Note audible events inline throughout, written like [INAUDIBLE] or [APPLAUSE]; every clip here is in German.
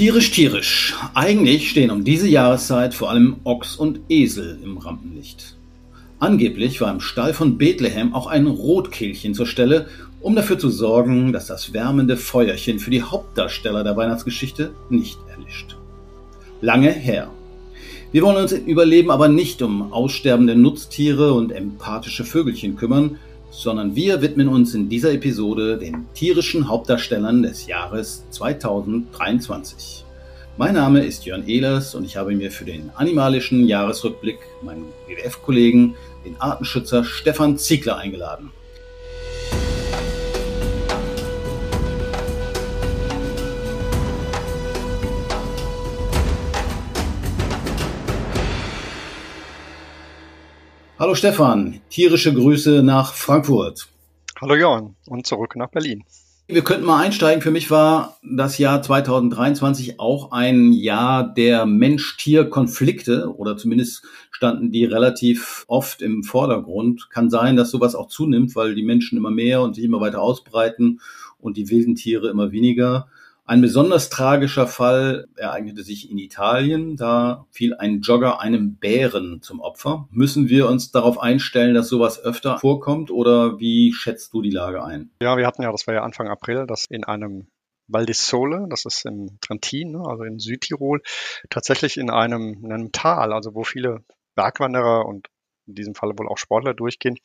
Tierisch, tierisch. Eigentlich stehen um diese Jahreszeit vor allem Ochs und Esel im Rampenlicht. Angeblich war im Stall von Bethlehem auch ein Rotkehlchen zur Stelle, um dafür zu sorgen, dass das wärmende Feuerchen für die Hauptdarsteller der Weihnachtsgeschichte nicht erlischt. Lange her. Wir wollen uns im Überleben aber nicht um aussterbende Nutztiere und empathische Vögelchen kümmern, sondern wir widmen uns in dieser Episode den tierischen Hauptdarstellern des Jahres 2023. Mein Name ist Jörn Ehlers und ich habe mir für den animalischen Jahresrückblick meinen WWF-Kollegen, den Artenschützer Stefan Ziegler eingeladen. Hallo Stefan, tierische Grüße nach Frankfurt. Hallo Jörn und zurück nach Berlin. Wir könnten mal einsteigen. Für mich war das Jahr 2023 auch ein Jahr der Mensch-Tier-Konflikte oder zumindest standen die relativ oft im Vordergrund. Kann sein, dass sowas auch zunimmt, weil die Menschen immer mehr und sich immer weiter ausbreiten und die wilden Tiere immer weniger. Ein besonders tragischer Fall ereignete sich in Italien. Da fiel ein Jogger einem Bären zum Opfer. Müssen wir uns darauf einstellen, dass sowas öfter vorkommt oder wie schätzt du die Lage ein? Ja, wir hatten ja, das war ja Anfang April, dass in einem Val di Sole, das ist im Trentin, ne, also in Südtirol, tatsächlich in einem, in einem Tal, also wo viele Bergwanderer und in diesem Fall wohl auch Sportler durchgehen,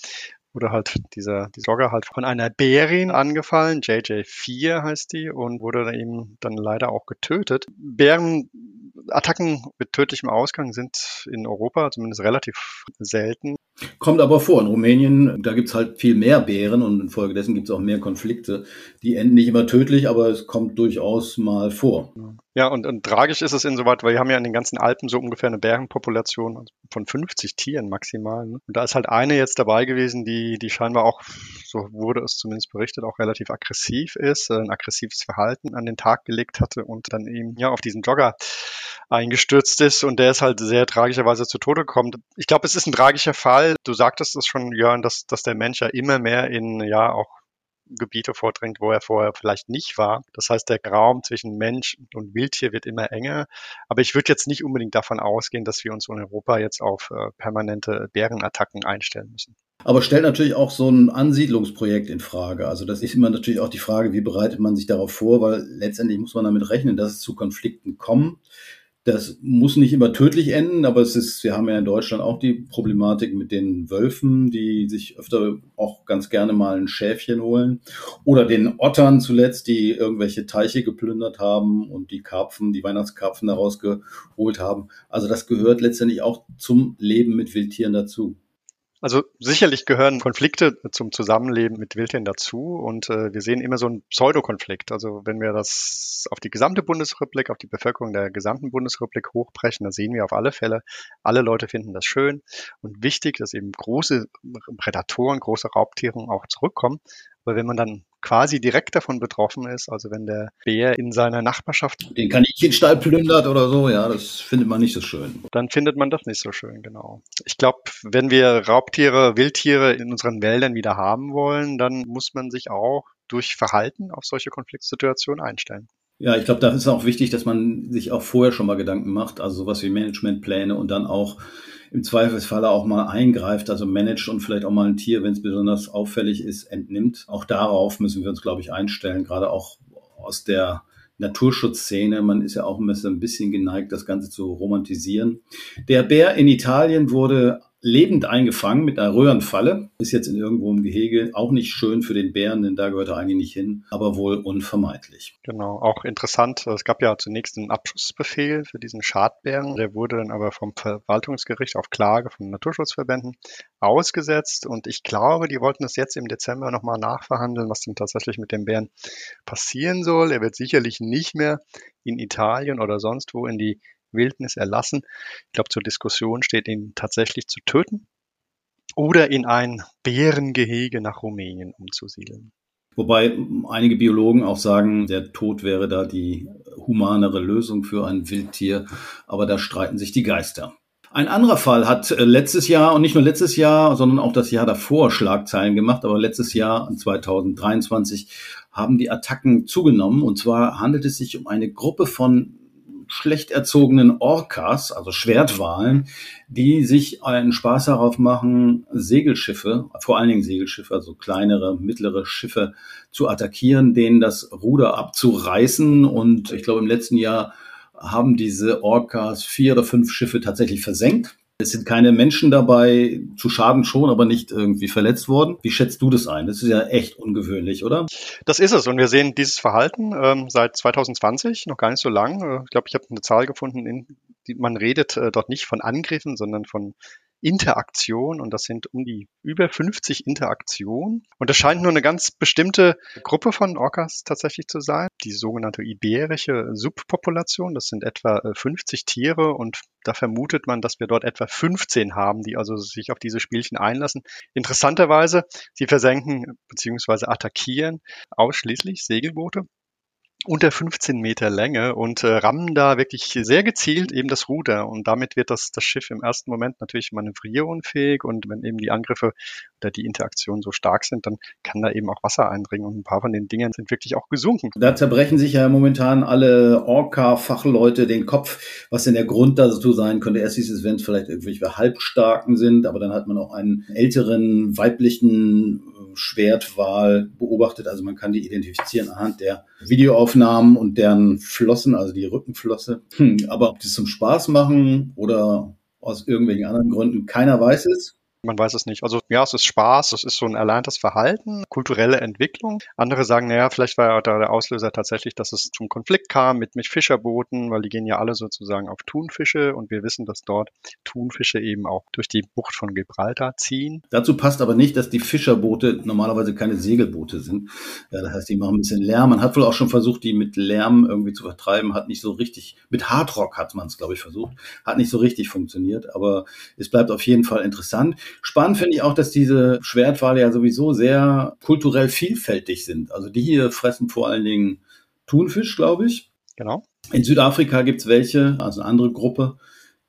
wurde halt dieser die Jogger halt von einer Bärin angefallen, JJ4 heißt die, und wurde dann eben dann leider auch getötet. Bärenattacken mit tödlichem Ausgang sind in Europa zumindest relativ selten. Kommt aber vor. In Rumänien, da gibt's halt viel mehr Bären und infolgedessen gibt's auch mehr Konflikte. Die enden nicht immer tödlich, aber es kommt durchaus mal vor. Ja, und, und tragisch ist es insoweit, weil wir haben ja in den ganzen Alpen so ungefähr eine Bärenpopulation von 50 Tieren maximal. Ne? Und da ist halt eine jetzt dabei gewesen, die, die scheinbar auch, so wurde es zumindest berichtet, auch relativ aggressiv ist, ein aggressives Verhalten an den Tag gelegt hatte und dann eben ja auf diesen Jogger eingestürzt ist und der ist halt sehr tragischerweise zu Tode gekommen. Ich glaube, es ist ein tragischer Fall. Du sagtest es schon, Jörn, dass, dass der Mensch ja immer mehr in ja auch Gebiete vordringt, wo er vorher vielleicht nicht war. Das heißt, der Raum zwischen Mensch und Wildtier wird immer enger. Aber ich würde jetzt nicht unbedingt davon ausgehen, dass wir uns in Europa jetzt auf äh, permanente Bärenattacken einstellen müssen. Aber stellt natürlich auch so ein Ansiedlungsprojekt in Frage. Also das ist immer natürlich auch die Frage, wie bereitet man sich darauf vor, weil letztendlich muss man damit rechnen, dass es zu Konflikten kommt. Das muss nicht immer tödlich enden, aber es ist, wir haben ja in Deutschland auch die Problematik mit den Wölfen, die sich öfter auch ganz gerne mal ein Schäfchen holen. Oder den Ottern zuletzt, die irgendwelche Teiche geplündert haben und die Karpfen, die Weihnachtskarpfen daraus geholt haben. Also das gehört letztendlich auch zum Leben mit Wildtieren dazu. Also sicherlich gehören Konflikte zum Zusammenleben mit Wildtieren dazu und äh, wir sehen immer so einen Pseudokonflikt. Also wenn wir das auf die gesamte Bundesrepublik, auf die Bevölkerung der gesamten Bundesrepublik hochbrechen, da sehen wir auf alle Fälle, alle Leute finden das schön und wichtig, dass eben große Prädatoren, große Raubtiere auch zurückkommen. Aber wenn man dann quasi direkt davon betroffen ist, also wenn der Bär in seiner Nachbarschaft den Kaninchenstall plündert oder so, ja, das findet man nicht so schön. Dann findet man das nicht so schön, genau. Ich glaube, wenn wir Raubtiere, Wildtiere in unseren Wäldern wieder haben wollen, dann muss man sich auch durch Verhalten auf solche Konfliktsituationen einstellen. Ja, ich glaube, da ist auch wichtig, dass man sich auch vorher schon mal Gedanken macht, also sowas wie Managementpläne und dann auch im Zweifelsfalle auch mal eingreift, also managt und vielleicht auch mal ein Tier, wenn es besonders auffällig ist, entnimmt. Auch darauf müssen wir uns, glaube ich, einstellen, gerade auch aus der Naturschutzszene. Man ist ja auch ein bisschen geneigt, das Ganze zu romantisieren. Der Bär in Italien wurde lebend eingefangen mit einer Röhrenfalle. Ist jetzt in irgendwo im Gehege auch nicht schön für den Bären, denn da gehört er eigentlich nicht hin, aber wohl unvermeidlich. Genau, auch interessant. Es gab ja zunächst einen Abschussbefehl für diesen Schadbären. Der wurde dann aber vom Verwaltungsgericht auf Klage von Naturschutzverbänden ausgesetzt und ich glaube, die wollten es jetzt im Dezember nochmal nachverhandeln, was denn tatsächlich mit dem Bären passieren soll. Er wird sicherlich nicht mehr in Italien oder sonst wo in die Wildnis erlassen. Ich glaube, zur Diskussion steht, ihn tatsächlich zu töten oder in ein Bärengehege nach Rumänien umzusiedeln. Wobei einige Biologen auch sagen, der Tod wäre da die humanere Lösung für ein Wildtier, aber da streiten sich die Geister. Ein anderer Fall hat äh, letztes Jahr und nicht nur letztes Jahr, sondern auch das Jahr davor Schlagzeilen gemacht, aber letztes Jahr 2023 haben die Attacken zugenommen. Und zwar handelt es sich um eine Gruppe von schlecht erzogenen Orcas, also Schwertwalen, die sich einen Spaß darauf machen, Segelschiffe, vor allen Dingen Segelschiffe, also kleinere, mittlere Schiffe zu attackieren, denen das Ruder abzureißen. Und ich glaube, im letzten Jahr haben diese Orcas vier oder fünf Schiffe tatsächlich versenkt. Es sind keine Menschen dabei, zu Schaden schon, aber nicht irgendwie verletzt worden. Wie schätzt du das ein? Das ist ja echt ungewöhnlich, oder? Das ist es. Und wir sehen dieses Verhalten ähm, seit 2020, noch gar nicht so lang. Äh, ich glaube, ich habe eine Zahl gefunden, in, die, man redet äh, dort nicht von Angriffen, sondern von Interaktion und das sind um die über 50 Interaktionen. Und das scheint nur eine ganz bestimmte Gruppe von Orcas tatsächlich zu sein, die sogenannte iberische Subpopulation. Das sind etwa 50 äh, Tiere und da vermutet man, dass wir dort etwa 15 haben, die also sich auf diese Spielchen einlassen. Interessanterweise, sie versenken bzw. attackieren ausschließlich Segelboote unter 15 Meter Länge und äh, rammen da wirklich sehr gezielt eben das Ruder. Und damit wird das, das Schiff im ersten Moment natürlich manövrierunfähig und wenn eben die Angriffe oder die Interaktionen so stark sind, dann kann da eben auch Wasser eindringen und ein paar von den Dingern sind wirklich auch gesunken. Da zerbrechen sich ja momentan alle Orca-Fachleute den Kopf, was denn der Grund dazu sein könnte. Erst hieß es, wenn es vielleicht irgendwelche Halbstarken sind, aber dann hat man auch einen älteren weiblichen Schwertwal beobachtet. Also man kann die identifizieren anhand der Videoaufnahmen und deren Flossen, also die Rückenflosse. Hm, aber ob die es zum Spaß machen oder aus irgendwelchen anderen Gründen, keiner weiß es. Man weiß es nicht. Also ja, es ist Spaß, es ist so ein erlerntes Verhalten, kulturelle Entwicklung. Andere sagen, naja, vielleicht war da der Auslöser tatsächlich, dass es zum Konflikt kam mit, mit Fischerbooten, weil die gehen ja alle sozusagen auf Thunfische und wir wissen, dass dort Thunfische eben auch durch die Bucht von Gibraltar ziehen. Dazu passt aber nicht, dass die Fischerboote normalerweise keine Segelboote sind. Ja, das heißt, die machen ein bisschen Lärm. Man hat wohl auch schon versucht, die mit Lärm irgendwie zu vertreiben, hat nicht so richtig, mit Hardrock hat man es, glaube ich, versucht, hat nicht so richtig funktioniert, aber es bleibt auf jeden Fall interessant. Spannend finde ich auch, dass diese Schwertwale ja sowieso sehr kulturell vielfältig sind. Also die hier fressen vor allen Dingen Thunfisch, glaube ich. Genau. In Südafrika gibt es welche, also eine andere Gruppe,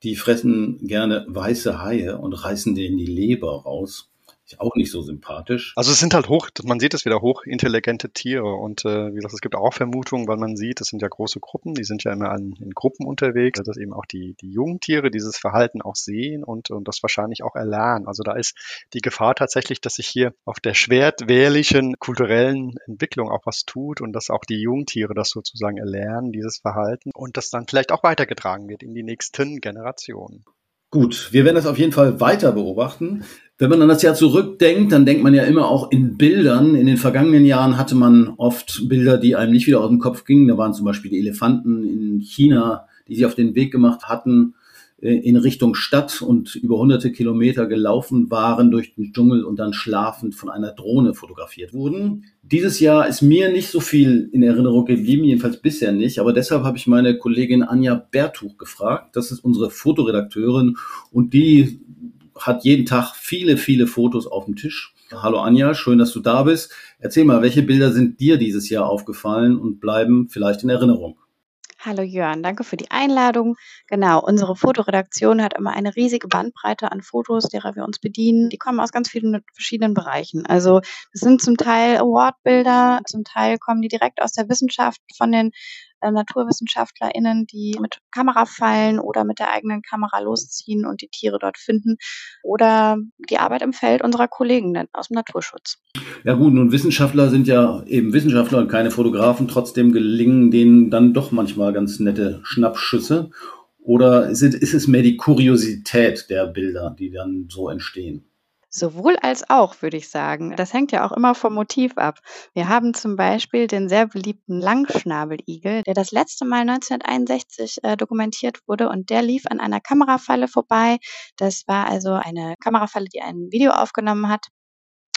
die fressen gerne weiße Haie und reißen denen die Leber raus. Ist auch nicht so sympathisch. Also es sind halt hoch, man sieht es wieder hochintelligente Tiere und äh, wie gesagt, es gibt auch Vermutungen, weil man sieht, es sind ja große Gruppen, die sind ja immer an, in Gruppen unterwegs, dass eben auch die, die jungen Tiere dieses Verhalten auch sehen und, und das wahrscheinlich auch erlernen. Also da ist die Gefahr tatsächlich, dass sich hier auf der schwertwehrlichen kulturellen Entwicklung auch was tut und dass auch die Jungtiere das sozusagen erlernen, dieses Verhalten und das dann vielleicht auch weitergetragen wird in die nächsten Generationen. Gut, wir werden das auf jeden Fall weiter beobachten. Wenn man an das Jahr zurückdenkt, dann denkt man ja immer auch in Bildern. In den vergangenen Jahren hatte man oft Bilder, die einem nicht wieder aus dem Kopf gingen. Da waren zum Beispiel die Elefanten in China, die sich auf den Weg gemacht hatten äh, in Richtung Stadt und über hunderte Kilometer gelaufen waren durch den Dschungel und dann schlafend von einer Drohne fotografiert wurden. Dieses Jahr ist mir nicht so viel in Erinnerung geblieben, jedenfalls bisher nicht, aber deshalb habe ich meine Kollegin Anja Bertuch gefragt. Das ist unsere Fotoredakteurin und die hat jeden Tag viele, viele Fotos auf dem Tisch. Hallo Anja, schön, dass du da bist. Erzähl mal, welche Bilder sind dir dieses Jahr aufgefallen und bleiben vielleicht in Erinnerung? Hallo Jörn, danke für die Einladung. Genau, unsere Fotoredaktion hat immer eine riesige Bandbreite an Fotos, derer wir uns bedienen. Die kommen aus ganz vielen verschiedenen Bereichen. Also es sind zum Teil Awardbilder, zum Teil kommen die direkt aus der Wissenschaft von den äh, NaturwissenschaftlerInnen, die mit Kamerafallen oder mit der eigenen Kamera losziehen und die Tiere dort finden. Oder die Arbeit im Feld unserer Kollegen aus dem Naturschutz. Ja gut, nun Wissenschaftler sind ja eben Wissenschaftler und keine Fotografen. Trotzdem gelingen denen dann doch manchmal ganz nette Schnappschüsse. Oder ist es mehr die Kuriosität der Bilder, die dann so entstehen? Sowohl als auch, würde ich sagen. Das hängt ja auch immer vom Motiv ab. Wir haben zum Beispiel den sehr beliebten Langschnabeligel, der das letzte Mal 1961 äh, dokumentiert wurde und der lief an einer Kamerafalle vorbei. Das war also eine Kamerafalle, die ein Video aufgenommen hat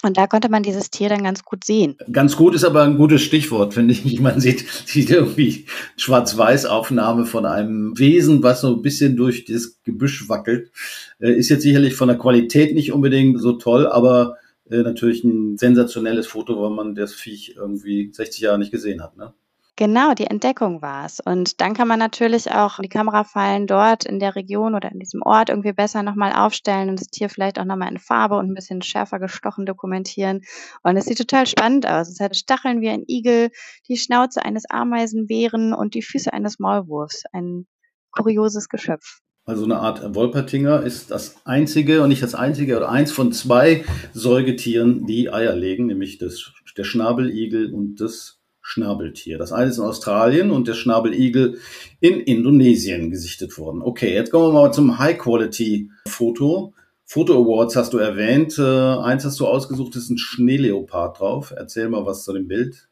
und da konnte man dieses Tier dann ganz gut sehen. Ganz gut ist aber ein gutes Stichwort, finde ich. [LAUGHS] Man sieht, sieht irgendwie Schwarz-Weiß-Aufnahme von einem Wesen, was so ein bisschen durch das Gebüsch wackelt. Äh, ist jetzt sicherlich von der Qualität nicht unbedingt so toll, aber äh, natürlich ein sensationelles Foto, weil man das Viech irgendwie 60 Jahre nicht gesehen hat. Ne? Genau, die Entdeckung war es. Und dann kann man natürlich auch die Kamerafallen dort in der Region oder in diesem Ort irgendwie besser nochmal aufstellen und das Tier vielleicht auch nochmal in Farbe und ein bisschen schärfer gestochen dokumentieren. Und es sieht total spannend aus. Es hat Stacheln wie ein Igel, die Schnauze eines Ameisenbären und die Füße eines Maulwurfs. Ein kurioses Geschöpf. Also eine Art Wolpertinger ist das einzige und nicht das einzige oder eins von zwei Säugetieren, die Eier legen, nämlich das, der Schnabeligel und das Schnabeltier. Das eine ist in Australien und der Schnabeligel in Indonesien gesichtet worden. Okay, jetzt kommen wir mal zum High-Quality-Foto. Foto Awards hast du erwähnt. Äh, eins hast du ausgesucht, ist ein Schneeleopard drauf. Erzähl mal was zu dem Bild.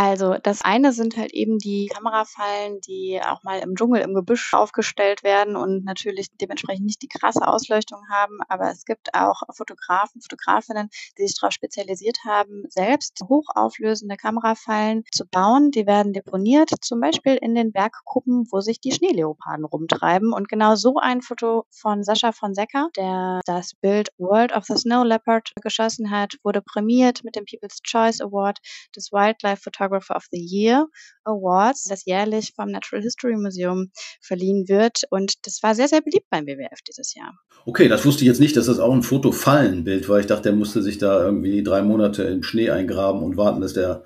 Also das eine sind halt eben die Kamerafallen, die auch mal im Dschungel, im Gebüsch aufgestellt werden und natürlich dementsprechend nicht die krasse Ausleuchtung haben. Aber es gibt auch Fotografen, Fotografinnen, die sich darauf spezialisiert haben, selbst hochauflösende Kamerafallen zu bauen. Die werden deponiert, zum Beispiel in den Bergkuppen, wo sich die Schneeleoparden rumtreiben. Und genau so ein Foto von Sascha von Secker, der das Bild World of the Snow Leopard geschossen hat, wurde prämiert mit dem People's Choice Award des Wildlife Photography Photographer of the Year Awards, das jährlich vom Natural History Museum verliehen wird. Und das war sehr, sehr beliebt beim WWF dieses Jahr. Okay, das wusste ich jetzt nicht, dass das auch ein Fotofallenbild war. Ich dachte, der musste sich da irgendwie drei Monate im Schnee eingraben und warten, dass der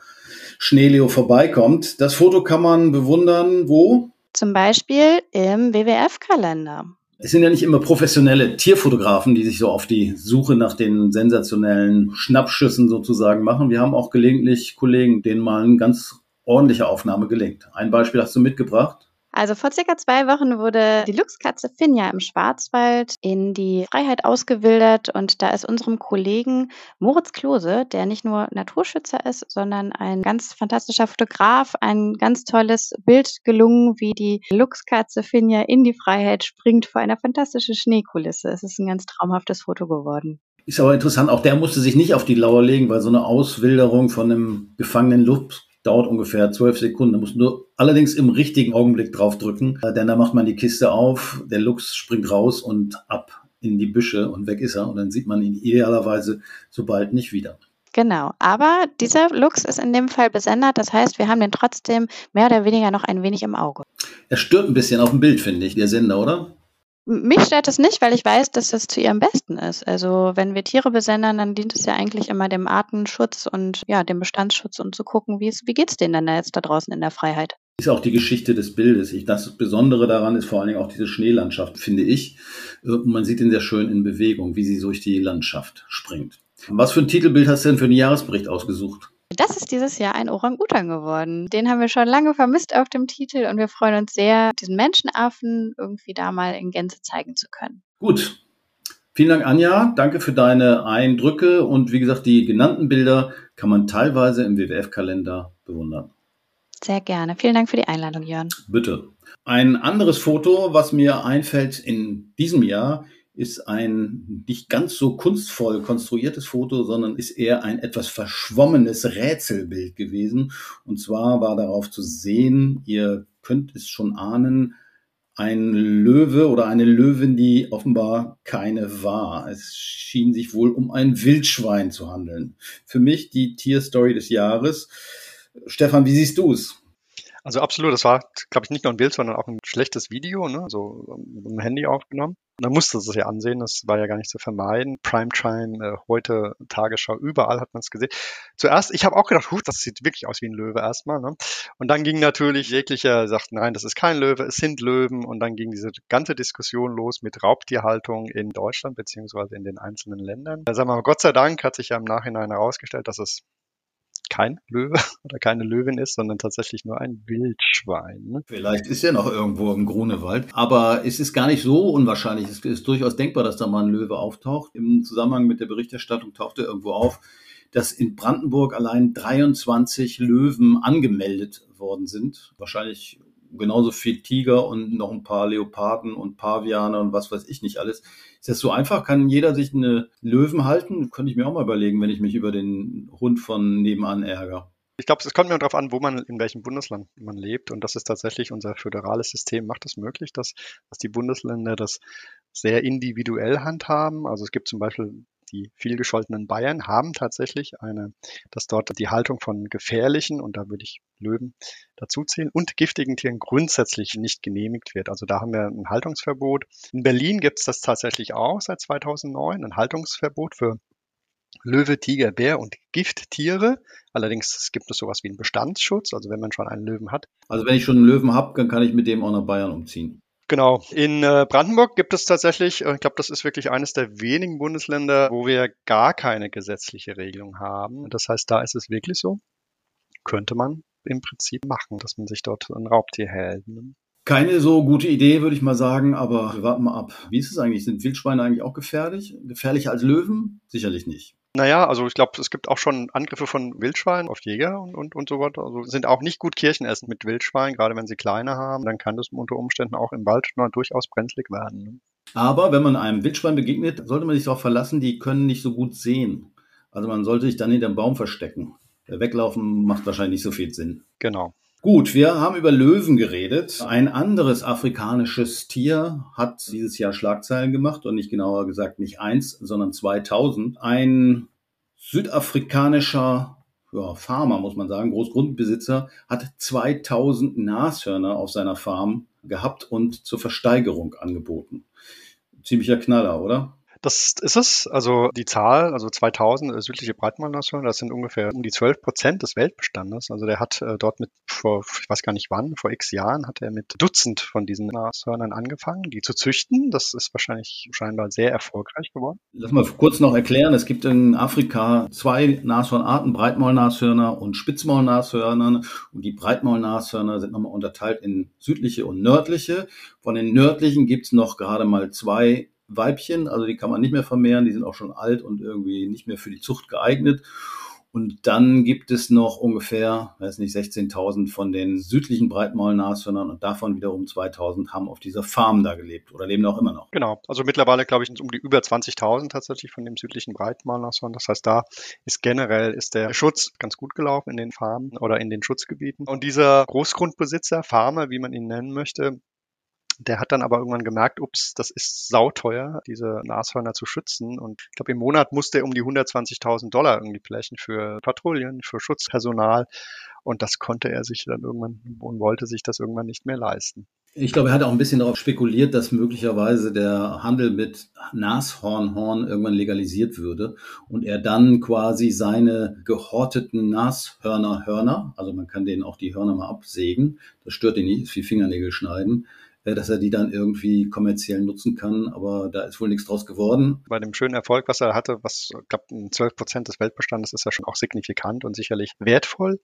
Schneeleo vorbeikommt. Das Foto kann man bewundern, wo? Zum Beispiel im WWF-Kalender es sind ja nicht immer professionelle Tierfotografen, die sich so auf die Suche nach den sensationellen Schnappschüssen sozusagen machen. Wir haben auch gelegentlich Kollegen, denen mal eine ganz ordentliche Aufnahme gelingt. Ein Beispiel hast du mitgebracht. Also vor circa zwei Wochen wurde die Luchskatze Finja im Schwarzwald in die Freiheit ausgewildert und da ist unserem Kollegen Moritz Klose, der nicht nur Naturschützer ist, sondern ein ganz fantastischer Fotograf, ein ganz tolles Bild gelungen, wie die Luchskatze Finja in die Freiheit springt vor einer fantastischen Schneekulisse. Es ist ein ganz traumhaftes Foto geworden. Ist aber interessant, auch der musste sich nicht auf die Lauer legen, weil so eine Auswilderung von einem gefangenen Luchs dauert ungefähr zwölf Sekunden. Da muss nur allerdings im richtigen Augenblick draufdrücken, äh, denn da macht man die Kiste auf, der Luchs springt raus und ab in die Büsche und weg ist er. Und dann sieht man ihn idealerweise so bald nicht wieder. Genau, aber dieser Luchs ist in dem Fall besendet. Das heißt, wir haben den trotzdem mehr oder weniger noch ein wenig im Auge. Er stört ein bisschen auf dem Bild, finde ich, der Sender, oder? Mich stört es nicht, weil ich weiß, dass das zu ihrem Besten ist. Also wenn wir Tiere besendern, dann dient es ja eigentlich immer dem Artenschutz und ja, dem Bestandsschutz und zu gucken, wie, es, wie geht's denen denn da jetzt da draußen in der Freiheit. Ist auch die Geschichte des Bildes. Ich, das Besondere daran ist vor allen Dingen auch diese Schneelandschaft, finde ich. Äh, man sieht ihn sehr schön in Bewegung, wie sie durch die Landschaft springt. Was für ein Titelbild hast du denn für den Jahresbericht ausgesucht? Das ist dieses Jahr ein Orang-Utan geworden. Den haben wir schon lange vermisst auf dem Titel und wir freuen uns sehr, diesen Menschenaffen irgendwie da mal in Gänze zeigen zu können. Gut. Vielen Dank, Anja. Danke für deine Eindrücke. Und wie gesagt, die genannten Bilder kann man teilweise im WWF-Kalender bewundern. Sehr gerne. Vielen Dank für die Einladung, Jörn. Bitte. Ein anderes Foto, was mir einfällt in diesem Jahr, ist ein nicht ganz so kunstvoll konstruiertes Foto, sondern ist eher ein etwas verschwommenes Rätselbild gewesen. Und zwar war darauf zu sehen, ihr könnt es schon ahnen, ein Löwe oder eine Löwin, die offenbar keine war. Es schien sich wohl um ein Wildschwein zu handeln. Für mich die Tierstory des Jahres. Stefan, wie siehst du es? Also absolut, das war, glaube ich, nicht nur ein Bild, sondern auch ein schlechtes Video, ne? so mit dem Handy aufgenommen. Man musste es ja ansehen, das war ja gar nicht zu vermeiden. Primetime, äh, heute Tagesschau, überall hat man es gesehen. Zuerst, ich habe auch gedacht, das sieht wirklich aus wie ein Löwe erstmal. Ne? Und dann ging natürlich jeglicher, sagt, nein, das ist kein Löwe, es sind Löwen. Und dann ging diese ganze Diskussion los mit Raubtierhaltung in Deutschland beziehungsweise in den einzelnen Ländern. Da sagen wir mal, Gott sei Dank hat sich ja im Nachhinein herausgestellt, dass es kein Löwe [LAUGHS] oder keine Löwin ist, sondern tatsächlich nur ein Wildschwein. Vielleicht ist er noch irgendwo im Grunewald, aber es ist gar nicht so unwahrscheinlich. Es ist durchaus denkbar, dass da mal ein Löwe auftaucht. Im Zusammenhang mit der Berichterstattung taucht er irgendwo auf, dass in Brandenburg allein 23 Löwen angemeldet worden sind. Wahrscheinlich genauso viel Tiger und noch ein paar Leoparden und Paviane und was weiß ich nicht alles. Ist das so einfach? Kann jeder sich eine Löwen halten? Könnte ich mir auch mal überlegen, wenn ich mich über den Hund von nebenan ärgere. Ich glaube, es kommt mir darauf an, wo man, in welchem Bundesland man lebt. Und das ist tatsächlich unser föderales System, macht es das möglich, dass, dass die Bundesländer das sehr individuell handhaben. Also es gibt zum Beispiel die vielgescholtenen Bayern haben tatsächlich eine, dass dort die Haltung von gefährlichen, und da würde ich Löwen dazuzählen, und giftigen Tieren grundsätzlich nicht genehmigt wird. Also da haben wir ein Haltungsverbot. In Berlin gibt es das tatsächlich auch seit 2009, ein Haltungsverbot für Löwe, Tiger, Bär und Gifttiere. Allerdings gibt es sowas wie einen Bestandsschutz, also wenn man schon einen Löwen hat. Also wenn ich schon einen Löwen habe, dann kann ich mit dem auch nach Bayern umziehen. Genau. In äh, Brandenburg gibt es tatsächlich, äh, ich glaube, das ist wirklich eines der wenigen Bundesländer, wo wir gar keine gesetzliche Regelung haben. Das heißt, da ist es wirklich so. Könnte man im Prinzip machen, dass man sich dort ein Raubtier hält. Ne? Keine so gute Idee, würde ich mal sagen, aber wir warten mal ab. Wie ist es eigentlich? Sind Wildschweine eigentlich auch gefährlich? Gefährlicher als Löwen? Sicherlich nicht. Naja, also ich glaube, es gibt auch schon Angriffe von Wildschweinen auf Jäger und, und, und so weiter. Also sind auch nicht gut Kirchen essen mit Wildschweinen, gerade wenn sie kleine haben, dann kann das unter Umständen auch im Wald durchaus brenzlig werden. Ne? Aber wenn man einem Wildschwein begegnet, sollte man sich darauf verlassen, die können nicht so gut sehen. Also man sollte sich dann hinter dem Baum verstecken. Weglaufen macht wahrscheinlich nicht so viel Sinn. Genau. Gut, wir haben über Löwen geredet. Ein anderes afrikanisches Tier hat dieses Jahr Schlagzeilen gemacht und nicht genauer gesagt nicht eins, sondern 2000. Ein südafrikanischer ja, Farmer, muss man sagen, Großgrundbesitzer, hat 2000 Nashörner auf seiner Farm gehabt und zur Versteigerung angeboten. Ziemlicher Knaller, oder? Das ist es. Also die Zahl, also 2000 äh, südliche Breitmaulnashörner, das sind ungefähr um die 12 Prozent des Weltbestandes. Also der hat äh, dort mit vor, ich weiß gar nicht wann, vor x Jahren hat er mit Dutzend von diesen Nashörnern angefangen, die zu züchten. Das ist wahrscheinlich scheinbar sehr erfolgreich geworden. Lass mal kurz noch erklären. Es gibt in Afrika zwei Nashornarten, Breitmaulnashörner und Spitzmaulnashörner. Und die Breitmaulnashörner sind nochmal unterteilt in südliche und nördliche. Von den nördlichen gibt's noch gerade mal zwei Weibchen, also die kann man nicht mehr vermehren, die sind auch schon alt und irgendwie nicht mehr für die Zucht geeignet. Und dann gibt es noch ungefähr, weiß nicht, 16.000 von den südlichen Breitmaulnashörnern und davon wiederum 2.000 haben auf dieser Farm da gelebt oder leben auch immer noch. Genau, also mittlerweile glaube ich um die über 20.000 tatsächlich von dem südlichen Breitmaulnashorn. Das heißt, da ist generell ist der Schutz ganz gut gelaufen in den Farmen oder in den Schutzgebieten. Und dieser Großgrundbesitzer, Farmer, wie man ihn nennen möchte, der hat dann aber irgendwann gemerkt, ups, das ist sauteuer, diese Nashörner zu schützen. Und ich glaube, im Monat musste er um die 120.000 Dollar irgendwie blechen für Patrouillen, für Schutzpersonal. Und das konnte er sich dann irgendwann und wollte sich das irgendwann nicht mehr leisten. Ich glaube, er hat auch ein bisschen darauf spekuliert, dass möglicherweise der Handel mit Nashornhorn irgendwann legalisiert würde und er dann quasi seine gehorteten Nashörnerhörner, also man kann denen auch die Hörner mal absägen, das stört ihn nicht, ist wie Fingernägel schneiden, dass er die dann irgendwie kommerziell nutzen kann. Aber da ist wohl nichts draus geworden. Bei dem schönen Erfolg, was er hatte, was, ich glaube, 12 Prozent des Weltbestandes ist ja schon auch signifikant und sicherlich wertvoll.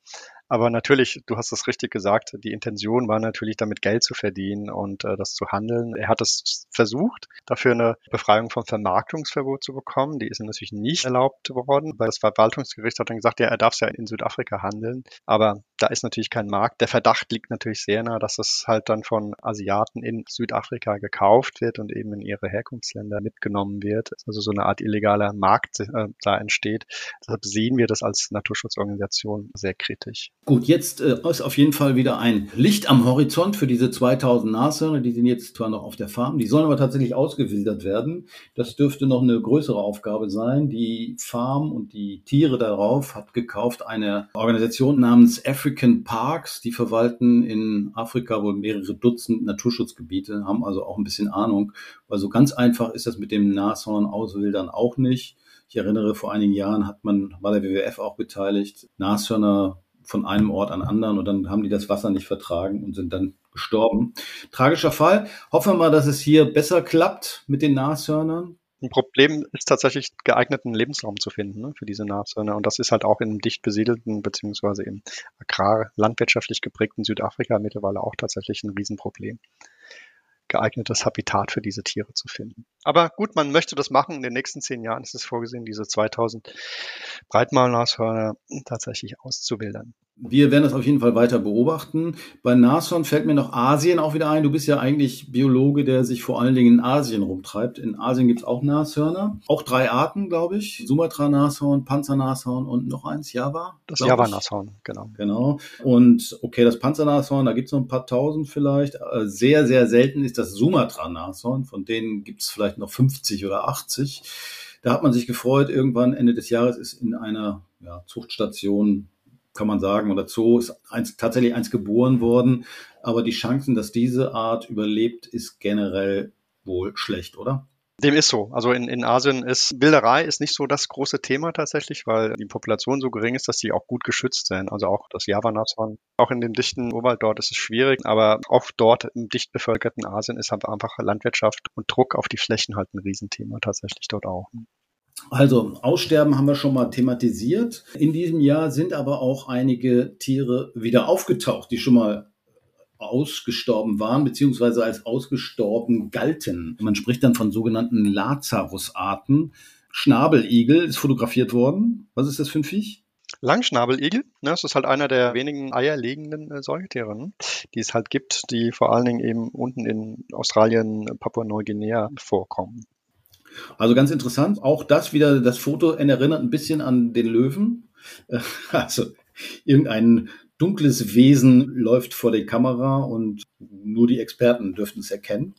Aber natürlich, du hast es richtig gesagt, die Intention war natürlich damit Geld zu verdienen und äh, das zu handeln. Er hat es versucht, dafür eine Befreiung vom Vermarktungsverbot zu bekommen. Die ist natürlich nicht erlaubt worden, weil das Verwaltungsgericht hat dann gesagt, ja, er darf es ja in Südafrika handeln. Aber da ist natürlich kein Markt. Der Verdacht liegt natürlich sehr nah, dass es halt dann von Asiaten in Südafrika gekauft wird und eben in ihre Herkunftsländer mitgenommen wird. Also so eine Art illegaler Markt äh, da entsteht. Deshalb sehen wir das als Naturschutzorganisation sehr kritisch. Gut, jetzt äh, ist auf jeden Fall wieder ein Licht am Horizont für diese 2000 Nashörner. Die sind jetzt zwar noch auf der Farm, die sollen aber tatsächlich ausgewildert werden. Das dürfte noch eine größere Aufgabe sein. Die Farm und die Tiere darauf hat gekauft eine Organisation namens African Parks. Die verwalten in Afrika wohl mehrere Dutzend Naturschutzgebiete, haben also auch ein bisschen Ahnung. Weil so ganz einfach ist das mit dem Nashorn auswildern auch nicht. Ich erinnere, vor einigen Jahren hat man, war der WWF auch beteiligt, Nashörner von einem Ort an anderen und dann haben die das Wasser nicht vertragen und sind dann gestorben. Tragischer Fall. Hoffen wir mal, dass es hier besser klappt mit den Nashörnern. Ein Problem ist tatsächlich geeigneten Lebensraum zu finden ne, für diese Nashörner. Und das ist halt auch in dicht besiedelten beziehungsweise im agrar landwirtschaftlich geprägten Südafrika mittlerweile auch tatsächlich ein Riesenproblem geeignetes Habitat für diese Tiere zu finden. Aber gut, man möchte das machen. In den nächsten zehn Jahren ist es vorgesehen, diese 2000 Breitmaulnashörner tatsächlich auszuwildern. Wir werden das auf jeden Fall weiter beobachten. Bei Nashorn fällt mir noch Asien auch wieder ein. Du bist ja eigentlich Biologe, der sich vor allen Dingen in Asien rumtreibt. In Asien gibt's auch Nashörner. Auch drei Arten, glaube ich. Sumatra-Nashorn, Panzernashorn und noch eins, Java. Das Java-Nashorn, genau. Genau. Und okay, das Panzernashorn, da gibt's noch ein paar tausend vielleicht. Äh, sehr, sehr selten ist das Sumatra-Nashorn. Von denen gibt's vielleicht noch 50 oder 80. Da hat man sich gefreut, irgendwann Ende des Jahres ist in einer ja, Zuchtstation, kann man sagen, oder Zoo, ist eins, tatsächlich eins geboren worden. Aber die Chancen, dass diese Art überlebt, ist generell wohl schlecht, oder? Dem ist so. Also in, in Asien ist Wilderei ist nicht so das große Thema tatsächlich, weil die Population so gering ist, dass die auch gut geschützt sind. Also auch das Javanashorn. Auch in dem dichten Urwald dort ist es schwierig, aber auch dort im dicht bevölkerten Asien ist halt einfach Landwirtschaft und Druck auf die Flächen halt ein Riesenthema tatsächlich dort auch. Also Aussterben haben wir schon mal thematisiert. In diesem Jahr sind aber auch einige Tiere wieder aufgetaucht, die schon mal ausgestorben waren, beziehungsweise als ausgestorben galten. Man spricht dann von sogenannten Lazarus-Arten. Schnabeligel ist fotografiert worden. Was ist das für ein Viech? Langschnabeligel, ne, das ist halt einer der wenigen eierlegenden äh, Säugetiere, ne, die es halt gibt, die vor allen Dingen eben unten in Australien, Papua-Neuguinea vorkommen. Also ganz interessant. Auch das wieder, das Foto erinnert ein bisschen an den Löwen. [LAUGHS] Also irgendein dunkles Wesen läuft vor der Kamera und nur die Experten dürften es erkennen.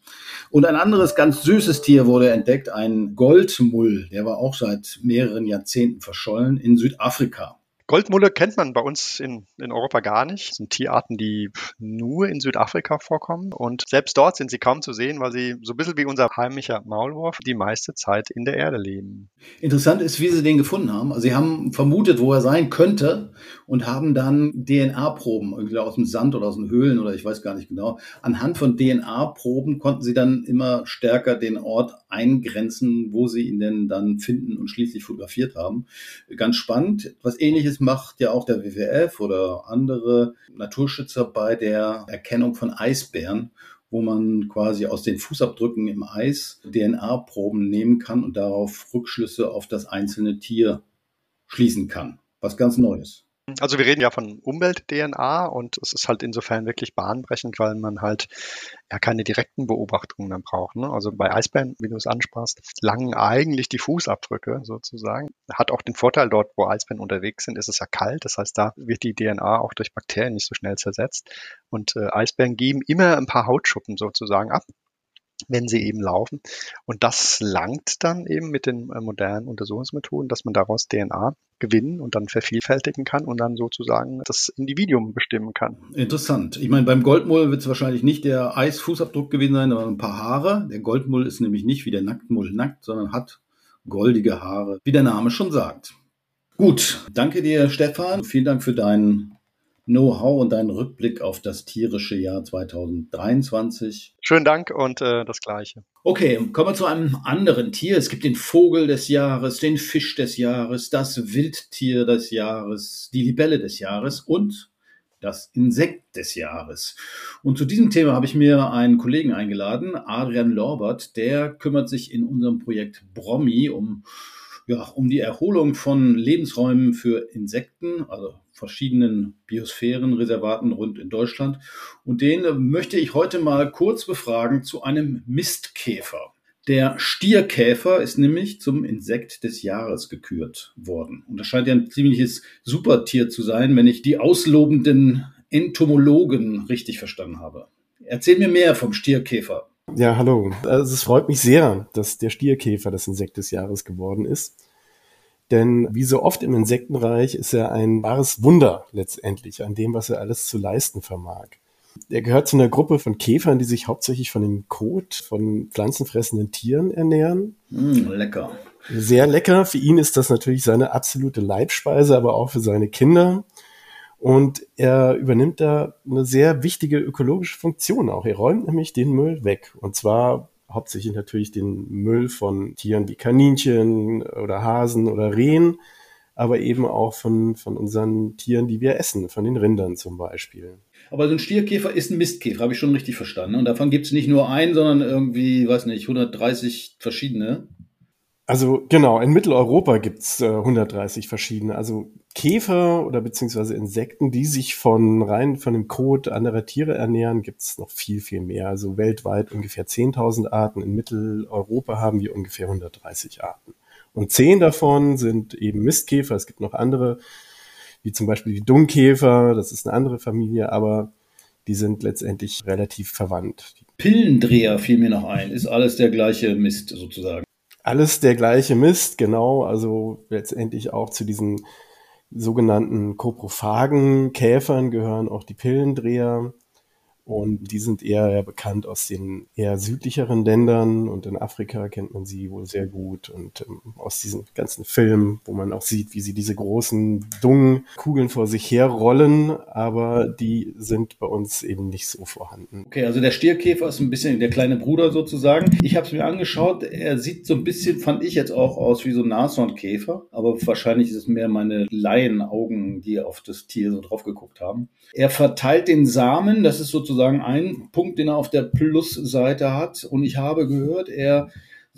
Und ein anderes ganz süßes Tier wurde entdeckt, ein Goldmull. Der war auch seit mehreren Jahrzehnten verschollen in Südafrika. Goldmulle kennt man bei uns in, in Europa gar nicht. Das sind Tierarten, die nur in Südafrika vorkommen. Und selbst dort sind sie kaum zu sehen, weil sie so ein bisschen wie unser heimischer Maulwurf die meiste Zeit in der Erde leben. Interessant ist, wie sie den gefunden haben. Also sie haben vermutet, wo er sein könnte und haben dann DNA-Proben, irgendwie aus dem Sand oder aus den Höhlen oder ich weiß gar nicht genau. Anhand von DNA-Proben konnten sie dann immer stärker den Ort eingrenzen, wo sie ihn denn dann finden und schließlich fotografiert haben. Ganz spannend. Was ähnliches macht ja auch der WWF oder andere Naturschützer bei der Erkennung von Eisbären, wo man quasi aus den Fußabdrücken im Eis DNA-Proben nehmen kann und darauf Rückschlüsse auf das einzelne Tier schließen kann. Was ganz Neues. Also wir reden ja von Umwelt-DNA und es ist halt insofern wirklich bahnbrechend, weil man halt ja keine direkten Beobachtungen mehr braucht. Ne? Also bei Eisbären, wie du es ansprachst, langen eigentlich die Fußabdrücke sozusagen. Hat auch den Vorteil dort, wo Eisbären unterwegs sind, ist es ja kalt. Das heißt, da wird die DNA auch durch Bakterien nicht so schnell zersetzt. Und äh, Eisbären geben immer ein paar Hautschuppen sozusagen ab wenn sie eben laufen. Und das langt dann eben mit den äh, modernen Untersuchungsmethoden, dass man daraus DNA gewinnen und dann vervielfältigen kann und dann sozusagen das Individuum bestimmen kann. Interessant. Ich meine, beim Goldmull wird es wahrscheinlich nicht der Eisfußabdruck gewesen sein, sondern ein paar Haare. Der Goldmull ist nämlich nicht wie der Nacktmull nackt, sondern hat goldige Haare, wie der Name schon sagt. Gut, danke dir, Stefan. Vielen Dank für deinen Know-how und deinen Rückblick auf das tierische Jahr 2023. Schönen Dank und äh, das Gleiche. Okay, kommen wir zu einem anderen Tier. Es gibt den Vogel des Jahres, den Fisch des Jahres, das Wildtier des Jahres, die Libelle des Jahres und das Insekt des Jahres. Und zu diesem Thema habe ich mir einen Kollegen eingeladen, Adrian Lorbert, der kümmert sich in unserem Projekt Bromi um ja, um die Erholung von Lebensräumen für Insekten, also verschiedenen Biosphärenreservaten rund in Deutschland. Und den möchte ich heute mal kurz befragen zu einem Mistkäfer. Der Stierkäfer ist nämlich zum Insekt des Jahres gekürt worden. Und das scheint ja ein ziemliches Supertier zu sein, wenn ich die auslobenden Entomologen richtig verstanden habe. Erzähl mir mehr vom Stierkäfer. Ja, hallo. Also es freut mich sehr, dass der Stierkäfer das Insekt des Jahres geworden ist. Denn wie so oft im Insektenreich ist er ein wahres Wunder letztendlich an dem, was er alles zu leisten vermag. Er gehört zu einer Gruppe von Käfern, die sich hauptsächlich von dem Kot von pflanzenfressenden Tieren ernähren. Mm, lecker. Sehr lecker. Für ihn ist das natürlich seine absolute Leibspeise, aber auch für seine Kinder. Und er übernimmt da eine sehr wichtige ökologische Funktion auch. Er räumt nämlich den Müll weg. Und zwar hauptsächlich natürlich den Müll von Tieren wie Kaninchen oder Hasen oder Rehen, aber eben auch von, von unseren Tieren, die wir essen, von den Rindern zum Beispiel. Aber so ein Stierkäfer ist ein Mistkäfer, habe ich schon richtig verstanden. Und davon gibt es nicht nur einen, sondern irgendwie, weiß nicht, 130 verschiedene. Also genau, in Mitteleuropa gibt's äh, 130 verschiedene. Also Käfer oder beziehungsweise Insekten, die sich von rein von dem Kot anderer Tiere ernähren, gibt's noch viel, viel mehr. Also weltweit ungefähr 10.000 Arten. In Mitteleuropa haben wir ungefähr 130 Arten. Und zehn davon sind eben Mistkäfer. Es gibt noch andere, wie zum Beispiel die Dungkäfer. Das ist eine andere Familie, aber die sind letztendlich relativ verwandt. Pillendreher fiel mir noch ein. Ist alles der gleiche Mist sozusagen. Alles der gleiche Mist, genau. Also letztendlich auch zu diesen sogenannten Koprophagen, Käfern gehören auch die Pillendreher. Und die sind eher ja bekannt aus den eher südlicheren Ländern und in Afrika kennt man sie wohl sehr gut und ähm, aus diesen ganzen Filmen, wo man auch sieht, wie sie diese großen Dung-Kugeln vor sich herrollen, aber die sind bei uns eben nicht so vorhanden. Okay, also der Stierkäfer ist ein bisschen der kleine Bruder sozusagen. Ich habe es mir angeschaut, er sieht so ein bisschen, fand ich jetzt auch aus wie so ein Nashornkäfer, aber wahrscheinlich ist es mehr meine Laienaugen, die auf das Tier so drauf geguckt haben. Er verteilt den Samen, das ist sozusagen sozusagen ein Punkt, den er auf der Plusseite hat. Und ich habe gehört, er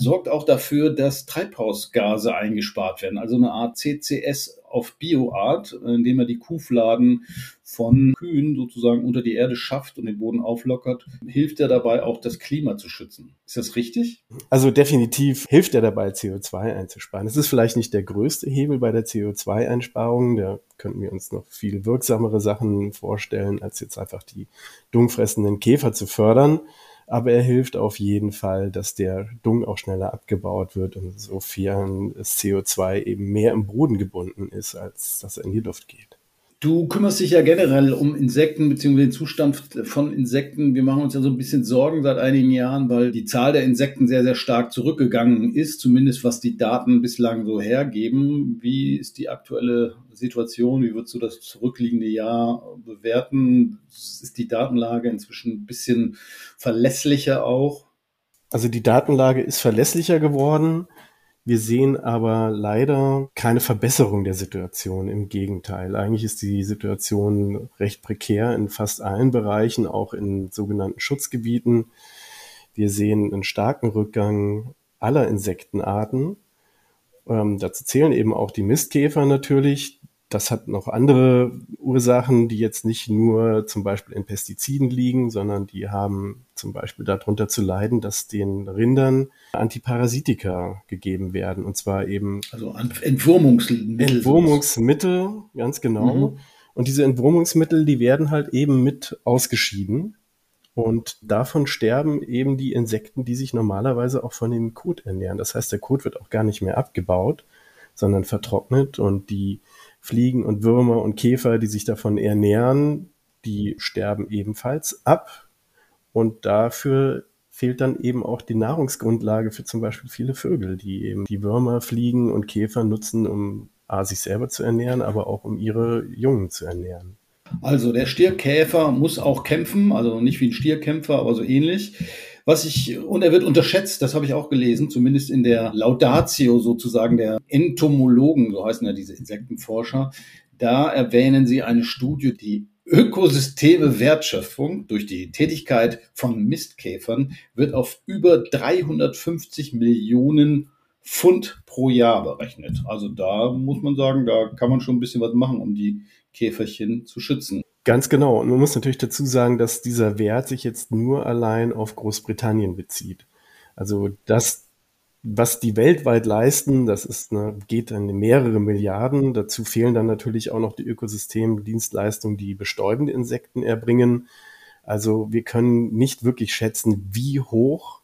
sorgt auch dafür, dass Treibhausgase eingespart werden. Also eine Art CCS auf Bioart, indem er die Kuhfladen von Kühen sozusagen unter die Erde schafft und den Boden auflockert, hilft er dabei auch das Klima zu schützen. Ist das richtig? Also definitiv hilft er dabei, CO2 einzusparen. Es ist vielleicht nicht der größte Hebel bei der CO2-Einsparung. Da könnten wir uns noch viel wirksamere Sachen vorstellen, als jetzt einfach die dungfressenden Käfer zu fördern aber er hilft auf jeden Fall, dass der Dung auch schneller abgebaut wird und insofern das CO2 eben mehr im Boden gebunden ist, als dass er in die Luft geht. Du kümmerst dich ja generell um Insekten bzw. den Zustand von Insekten. Wir machen uns ja so ein bisschen Sorgen seit einigen Jahren, weil die Zahl der Insekten sehr, sehr stark zurückgegangen ist, zumindest was die Daten bislang so hergeben. Wie ist die aktuelle Situation? Wie würdest du das zurückliegende Jahr bewerten? Ist die Datenlage inzwischen ein bisschen verlässlicher auch? Also die Datenlage ist verlässlicher geworden. Wir sehen aber leider keine Verbesserung der Situation. Im Gegenteil. Eigentlich ist die Situation recht prekär in fast allen Bereichen, auch in sogenannten Schutzgebieten. Wir sehen einen starken Rückgang aller Insektenarten. Ähm, dazu zählen eben auch die Mistkäfer natürlich, das hat noch andere Ursachen, die jetzt nicht nur zum Beispiel in Pestiziden liegen, sondern die haben zum Beispiel darunter zu leiden, dass den Rindern Antiparasitika gegeben werden. Und zwar eben. Also Entwurmungsmittel. Entwurmungsmittel, ganz genau. Mhm. Und diese Entwurmungsmittel, die werden halt eben mit ausgeschieden. Und davon sterben eben die Insekten, die sich normalerweise auch von dem Kot ernähren. Das heißt, der Kot wird auch gar nicht mehr abgebaut, sondern vertrocknet und die Fliegen und Würmer und Käfer, die sich davon ernähren, die sterben ebenfalls ab. Und dafür fehlt dann eben auch die Nahrungsgrundlage für zum Beispiel viele Vögel, die eben die Würmer, Fliegen und Käfer nutzen, um A, sich selber zu ernähren, aber auch um ihre Jungen zu ernähren. Also der Stierkäfer muss auch kämpfen, also nicht wie ein Stierkämpfer, aber so ähnlich. Was ich, und er wird unterschätzt, das habe ich auch gelesen, zumindest in der Laudatio sozusagen der Entomologen, so heißen ja diese Insektenforscher. Da erwähnen sie eine Studie, die Ökosysteme Wertschöpfung durch die Tätigkeit von Mistkäfern wird auf über 350 Millionen Pfund pro Jahr berechnet. Also da muss man sagen, da kann man schon ein bisschen was machen, um die Käferchen zu schützen. Ganz genau. Und man muss natürlich dazu sagen, dass dieser Wert sich jetzt nur allein auf Großbritannien bezieht. Also das, was die weltweit leisten, das ist eine, geht in mehrere Milliarden. Dazu fehlen dann natürlich auch noch die Ökosystemdienstleistungen, die bestäubende Insekten erbringen. Also wir können nicht wirklich schätzen, wie hoch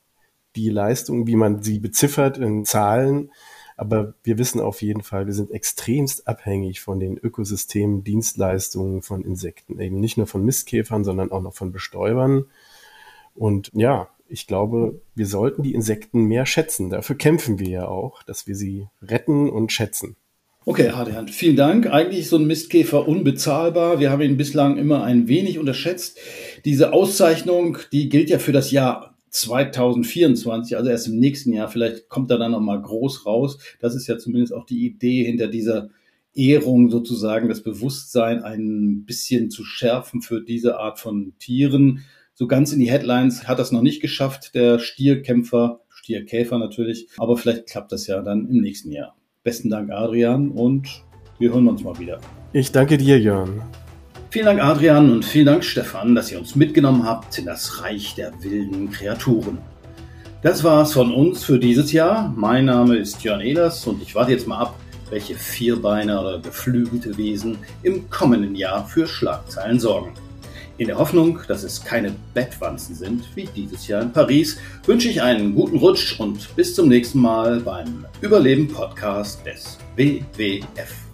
die Leistung, wie man sie beziffert in Zahlen, aber wir wissen auf jeden Fall, wir sind extremst abhängig von den Ökosystemen, Dienstleistungen von Insekten. Eben nicht nur von Mistkäfern, sondern auch noch von Bestäubern. Und ja, ich glaube, wir sollten die Insekten mehr schätzen. Dafür kämpfen wir ja auch, dass wir sie retten und schätzen. Okay, Adrian, vielen Dank. Eigentlich ist so ein Mistkäfer unbezahlbar. Wir haben ihn bislang immer ein wenig unterschätzt. Diese Auszeichnung, die gilt ja für das Jahr 2024, also erst im nächsten Jahr, vielleicht kommt er dann nochmal groß raus. Das ist ja zumindest auch die Idee hinter dieser Ehrung sozusagen, das Bewusstsein ein bisschen zu schärfen für diese Art von Tieren. So ganz in die Headlines hat das noch nicht geschafft, der Stierkämpfer, Stierkäfer natürlich, aber vielleicht klappt das ja dann im nächsten Jahr. Besten Dank, Adrian, und wir hören uns mal wieder. Ich danke dir, Jörn. Vielen Dank, Adrian, und vielen Dank, Stefan, dass ihr uns mitgenommen habt in das Reich der wilden Kreaturen. Das war's von uns für dieses Jahr. Mein Name ist Jörn Ehlers und ich warte jetzt mal ab, welche Vierbeiner oder geflügelte Wesen im kommenden Jahr für Schlagzeilen sorgen. In der Hoffnung, dass es keine Bettwanzen sind, wie dieses Jahr in Paris, wünsche ich einen guten Rutsch und bis zum nächsten Mal beim Überleben Podcast des WWF.